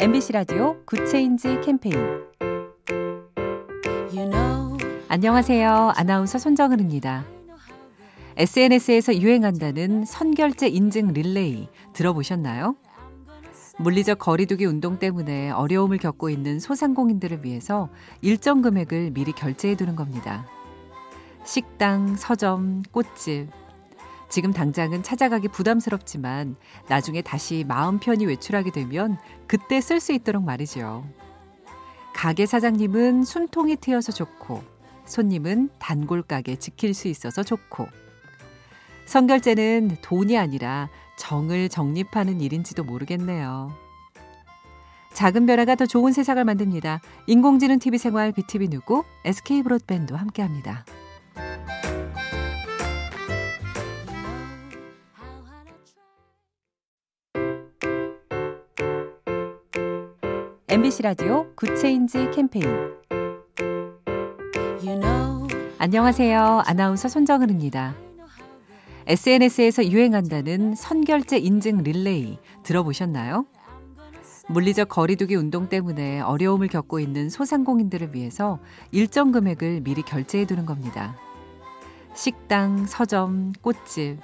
MBC 라디오 Good Change 캠페인 You know, 안녕하세요. 아나운서 손정은입니다. SNS에서 유행한다는 선결제 인증 릴레이 들어보셨나요? 물리적 거리두기 운동 때문에 어려움을 겪고 있는 소상공인들을 위해서 일정 금액을 미리 결제해 두는 겁니다. 식당, 서점, 꽃집. 지금 당장은 찾아가기 부담스럽지만 나중에 다시 마음 편히 외출하게 되면 그때 쓸 수 있도록 말이죠. 가게 사장님은 숨통이 트여서 좋고 손님은 단골 가게 지킬 수 있어서 좋고 선결제는 돈이 아니라 정을 정립하는 일인지도 모르겠네요. 작은 변화가 더 좋은 세상을 만듭니다. 인공지능 TV 생활 BTV 누구 SK 브로드밴드 함께합니다. MBC 라디오 Good Change 캠페인 you know, 안녕하세요. 아나운서 손정은입니다. SNS에서 유행한다는 선결제 인증 릴레이 들어보셨나요? 물리적 거리두기 운동 때문에 어려움을 겪고 있는 소상공인들을 위해서 일정 금액을 미리 결제해 두는 겁니다. 식당, 서점, 꽃집.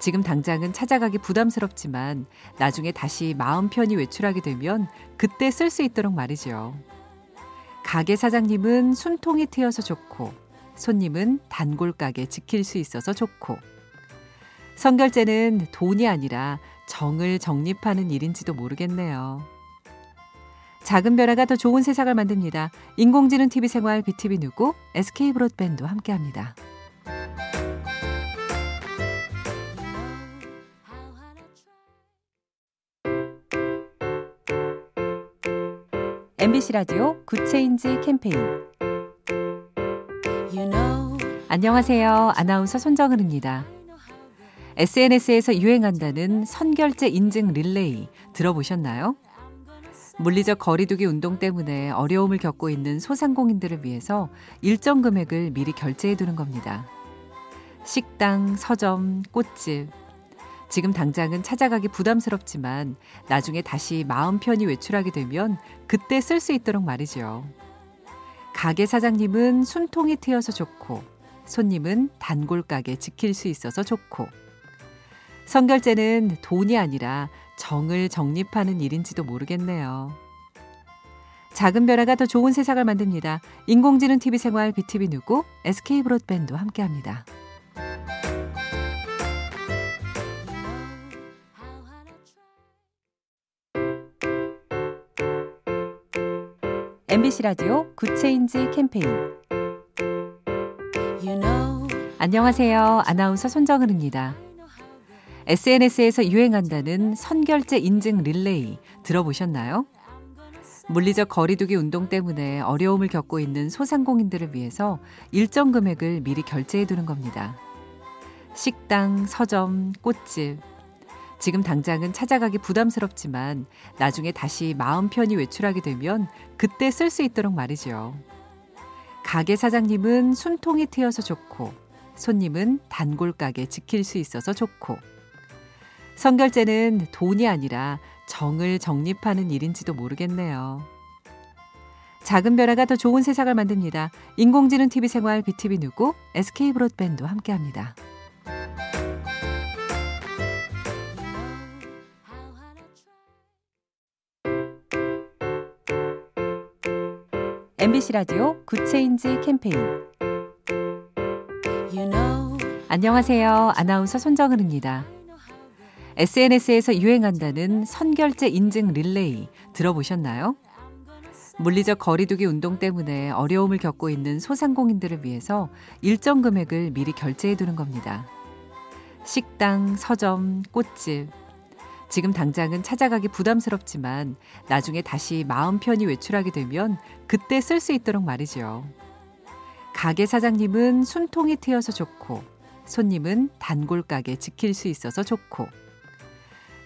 지금 당장은 찾아가기 부담스럽지만 나중에 다시 마음 편히 외출하게 되면 그때 쓸 수 있도록 말이죠. 가게 사장님은 숨통이 트여서 좋고 손님은 단골 가게 지킬 수 있어서 좋고 선결제는 돈이 아니라 정을 정립하는 일인지도 모르겠네요. 작은 변화가 더 좋은 세상을 만듭니다. 인공지능 TV 생활 BTV 누구 SK 브로드밴드 함께합니다. MBC 라디오 Good Change 캠페인 you know, 안녕하세요. 아나운서 손정은입니다. SNS에서 유행한다는 선결제 인증 릴레이 들어보셨나요? 물리적 거리두기 운동 때문에 어려움을 겪고 있는 소상공인들을 위해서 일정 금액을 미리 결제해 두는 겁니다. 식당, 서점, 꽃집. 지금 당장은 찾아가기 부담스럽지만 나중에 다시 마음 편히 외출하게 되면 그때 쓸 수 있도록 말이죠. 가게 사장님은 숨통이 트여서 좋고 손님은 단골 가게 지킬 수 있어서 좋고 선결제는 돈이 아니라 정을 정립하는 일인지도 모르겠네요. 작은 변화가 더 좋은 세상을 만듭니다. 인공지능 TV 생활 BTV 누구 SK 브로드밴드 함께합니다. MBC 라디오 Good Change 캠페인 you know, 안녕하세요. 아나운서 손정은입니다. SNS에서 유행한다는 선결제 인증 릴레이 들어보셨나요? 물리적 거리두기 운동 때문에 어려움을 겪고 있는 소상공인들을 위해서 일정 금액을 미리 결제해 두는 겁니다. 식당, 서점, 꽃집. 지금 당장은 찾아가기 부담스럽지만 나중에 다시 마음 편히 외출하게 되면 그때 쓸 수 있도록 말이죠. 가게 사장님은 숨통이 트여서 좋고 손님은 단골 가게 지킬 수 있어서 좋고 선결제는 돈이 아니라 정을 정립하는 일인지도 모르겠네요. 작은 변화가 더 좋은 세상을 만듭니다. 인공지능 TV 생활 BTV 누구 SK 브로드밴드 함께합니다. MBC 라디오 Good Change 캠페인 you know, 안녕하세요. 아나운서 손정은입니다. SNS에서 유행한다는 선결제 인증 릴레이 들어보셨나요? 물리적 거리두기 운동 때문에 어려움을 겪고 있는 소상공인들을 위해서 일정 금액을 미리 결제해 두는 겁니다. 식당, 서점, 꽃집. 지금 당장은 찾아가기 부담스럽지만 나중에 다시 마음 편히 외출하게 되면 그때 쓸 수 있도록 말이죠. 가게 사장님은 숨통이 트여서 좋고 손님은 단골 가게 지킬 수 있어서 좋고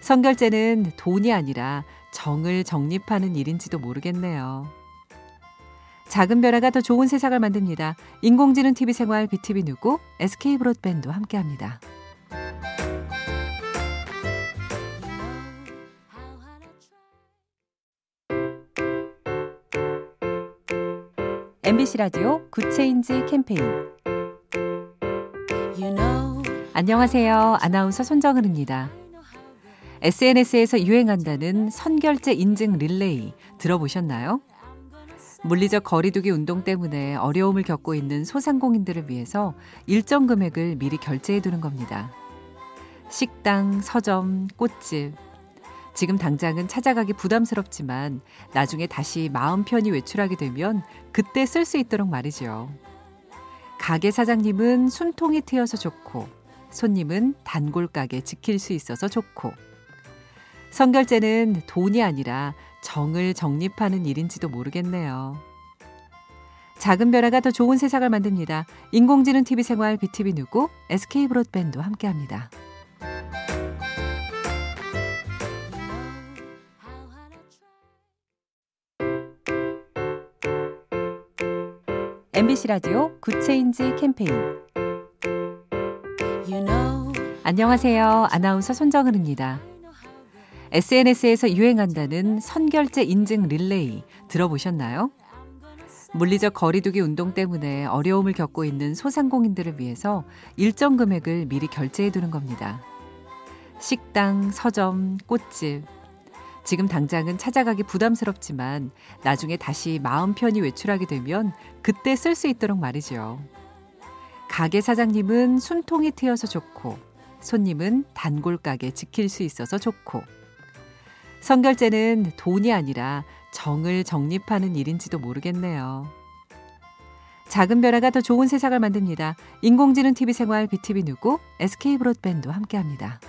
선결제는 돈이 아니라 정을 정립하는 일인지도 모르겠네요. 작은 변화가 더 좋은 세상을 만듭니다. 인공지능 TV 생활 BTV 누구 SK 브로드밴드 함께합니다. MBC 라디오 Good Change 캠페인 You know, 안녕하세요. 아나운서 손정은입니다. SNS에서 유행한다는 선결제 인증 릴레이 들어보셨나요? 물리적 거리두기 운동 때문에 어려움을 겪고 있는 소상공인들을 위해서 일정 금액을 미리 결제해 두는 겁니다. 식당, 서점, 꽃집. 지금 당장은 찾아가기 부담스럽지만 나중에 다시 마음 편히 외출하게 되면 그때 쓸 수 있도록 말이죠. 가게 사장님은 숨통이 트여서 좋고 손님은 단골 가게 지킬 수 있어서 좋고 선결제는 돈이 아니라 정을 정립하는 일인지도 모르겠네요. 작은 변화가 더 좋은 세상을 만듭니다. 인공지능 TV 생활 BTV 누구 SK 브로드밴드 함께합니다. MBC 라디오 Good Change 캠페인 you know, 안녕하세요. 아나운서 손정은입니다. SNS에서 유행한다는 선결제 인증 릴레이 들어보셨나요? 물리적 거리두기 운동 때문에 어려움을 겪고 있는 소상공인들을 위해서 일정 금액을 미리 결제해 두는 겁니다. 식당, 서점, 꽃집. 지금 당장은 찾아가기 부담스럽지만 나중에 다시 마음 편히 외출하게 되면 그때 쓸 수 있도록 말이죠. 가게 사장님은 숨통이 트여서 좋고 손님은 단골 가게 지킬 수 있어서 좋고 선결제는 돈이 아니라 정을 정립하는 일인지도 모르겠네요. 작은 변화가 더 좋은 세상을 만듭니다. 인공지능 TV 생활 BTV 누구 SK 브로드밴드 함께합니다.